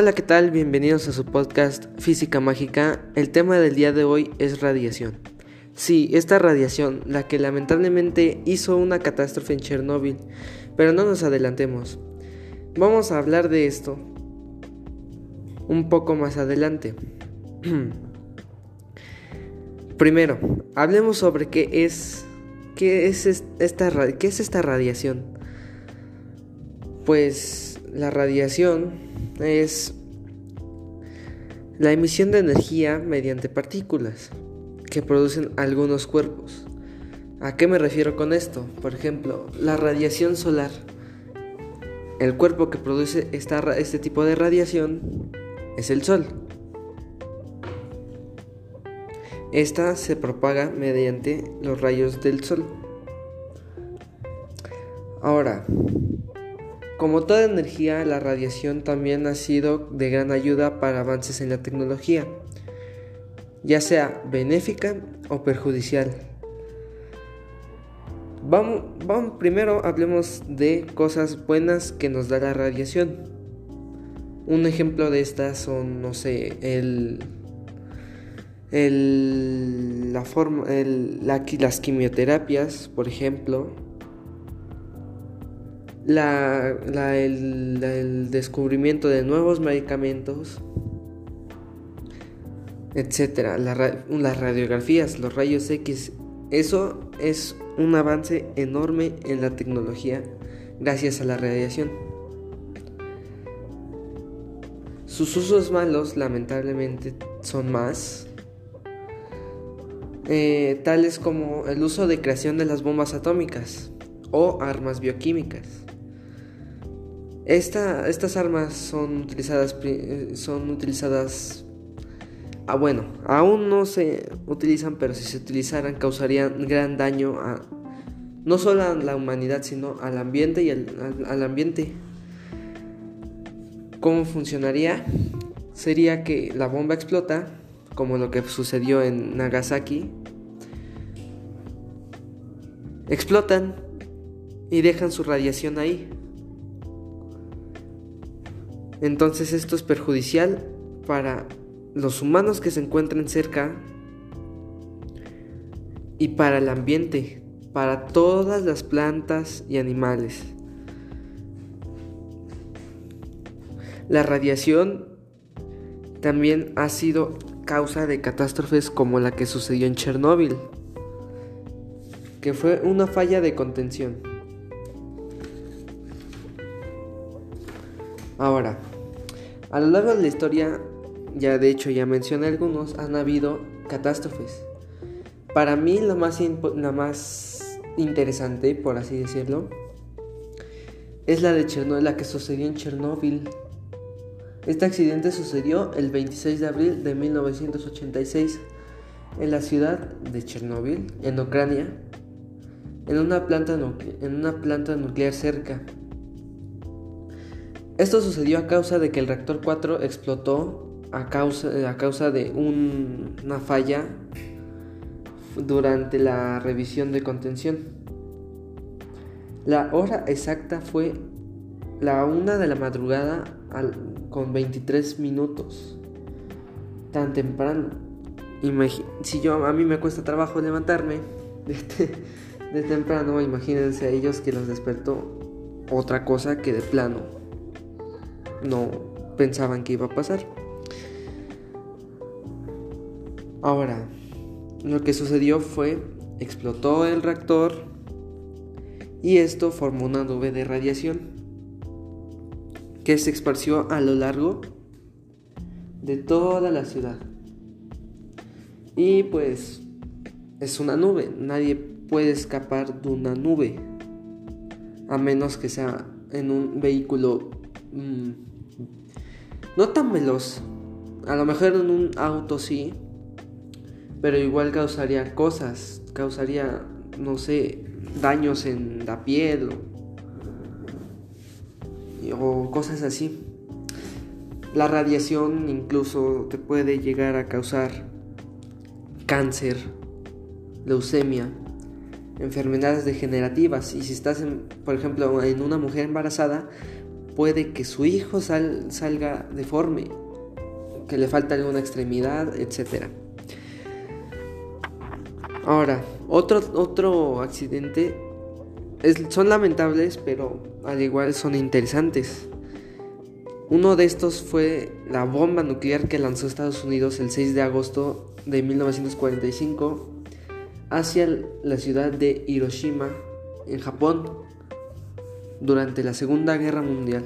Hola, ¿qué tal? Bienvenidos a su podcast Física Mágica. El tema del día de hoy es radiación. Sí, esta radiación, la que lamentablemente hizo una catástrofe en Chernóbil, pero no nos adelantemos. Vamos a hablar de esto un poco más adelante. Primero, hablemos sobre qué es qué es esta qué es esta radiación. Pues la radiación es la emisión de energía mediante partículas que producen algunos cuerpos. ¿A qué me refiero con esto? Por ejemplo, la radiación solar. El cuerpo que produce este tipo de radiación es el Sol. Esta se propaga mediante los rayos del Sol. Ahora, como toda energía, la radiación también ha sido de gran ayuda para avances en la tecnología, ya sea benéfica o perjudicial. Vamos, vamos, primero hablemos de cosas buenas que nos da la radiación. Un ejemplo de estas son, no sé, el, el, la forma, las quimioterapias, por ejemplo, la, el, descubrimiento de nuevos medicamentos, etcétera, las radiografías, los rayos X, eso es un avance enorme en la tecnología gracias a la radiación. Sus usos malos, lamentablemente, son más, eh, tales como el uso de creación de las bombas atómicas o armas bioquímicas estas armas son utilizadas, son utilizadas, ah, bueno, aún no se utilizan, pero si se utilizaran causarían gran daño a no solo a la humanidad, sino al ambiente y al ambiente. ¿Cómo funcionaría? Sería que la bomba explota, como lo que sucedió en Nagasaki. Explotan y dejan su radiación ahí. Entonces esto es perjudicial para los humanos que se encuentren cerca y para el ambiente, para todas las plantas y animales. La radiación también ha sido causa de catástrofes como la que sucedió en Chernóbil, que fue una falla de contención. Ahora, a lo largo de la historia, ya de hecho ya mencioné algunos, han habido catástrofes. Para mí la más, la más interesante, por así decirlo, es la de Chernobyl, la que sucedió en Chernóbil. Este accidente sucedió el 26 de abril de 1986 en la ciudad de Chernóbil, en Ucrania, en una planta, en una planta nuclear cerca. Esto sucedió a causa de que el reactor 4 explotó a causa, a causa de una falla durante la revisión de contención. La hora exacta fue la 1 de la madrugada con 23 minutos. Tan temprano. si yo a mí me cuesta trabajo levantarme de temprano, imagínense a ellos que los despertó otra cosa que de plano no pensaban que iba a pasar. Ahora, lo que sucedió fue, explotó el reactor y esto formó una nube de radiación que se esparció a lo largo de toda la ciudad. Y pues es una nube, nadie puede escapar de una nube, a menos que sea en un vehículo mm, no tan veloz. A lo mejor en un auto sí, pero igual causaría cosas, causaría, no sé, daños en la piel o, cosas así. La radiación incluso te puede llegar a causar cáncer, leucemia, enfermedades degenerativas. Y si estás, por ejemplo, en una mujer embarazada, puede que su hijo salga deforme, que le falta alguna extremidad, etc. Ahora, otro, otro accidente son lamentables, pero al igual son interesantes. Uno de estos fue la bomba nuclear que lanzó Estados Unidos el 6 de agosto de 1945 hacia la ciudad de Hiroshima, en Japón, durante la Segunda Guerra Mundial.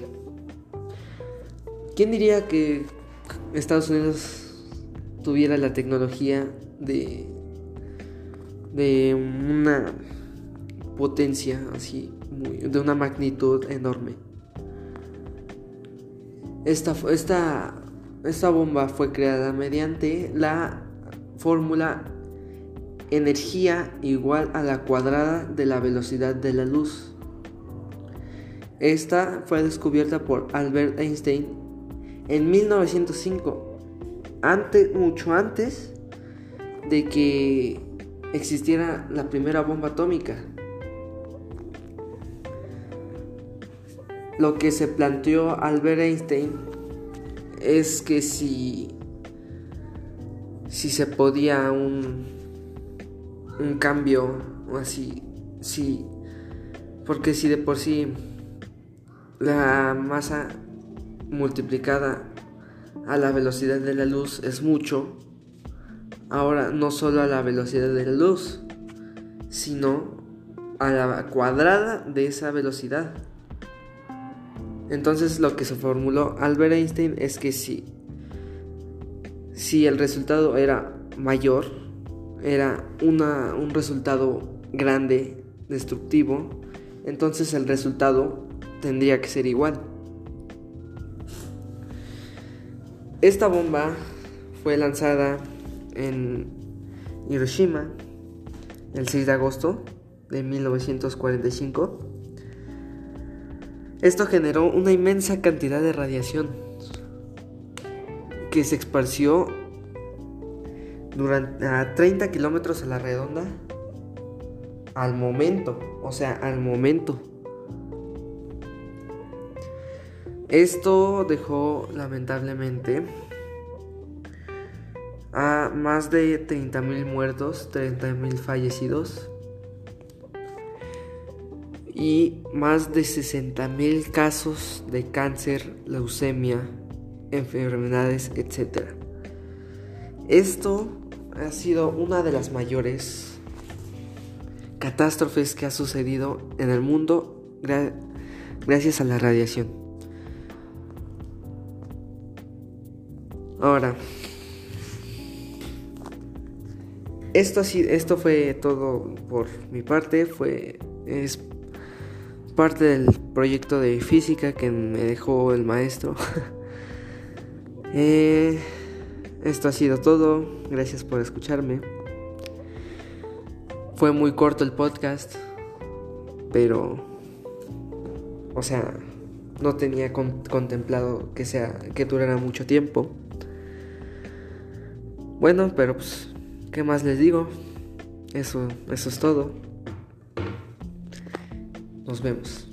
¿Quién diría que Estados Unidos tuviera la tecnología de, de una potencia así, de una magnitud enorme? Esta, esta, esta bomba fue creada mediante la fórmula energía igual a la cuadrada de la velocidad de la luz. Esta fue descubierta por Albert Einstein en 1905, antes, mucho antes de que existiera la primera bomba atómica. lo que se planteó Albert Einstein es que si, si se podía un, un cambio así, si, porque si de por sí la masa multiplicada a la velocidad de la luz es mucho, ahora no solo a la velocidad de la luz, sino a la cuadrada de esa velocidad. Entonces lo que se formuló Albert Einstein es que si, si el resultado era mayor, era una, un resultado grande, destructivo, entonces el resultado tendría que ser igual. Esta bomba fue lanzada en Hiroshima el 6 de agosto de 1945 esto generó una inmensa cantidad de radiación que se esparció durante a 30 kilómetros a la redonda al momento, o sea, al momento. Esto dejó lamentablemente a más de 30.000 muertos, 30.000 fallecidos y más de 60.000 casos de cáncer, leucemia, enfermedades, etc. Esto ha sido una de las mayores catástrofes que ha sucedido en el mundo gracias a la radiación. Ahora, esto, esto fue todo por mi parte, fue es parte del proyecto de física que me dejó el maestro. Eh, esto ha sido todo. Gracias por escucharme. Fue muy corto el podcast, pero, o sea, no tenía contemplado que sea que durara mucho tiempo. Bueno, pero pues, ¿qué más les digo? Eso, eso es todo. Nos vemos.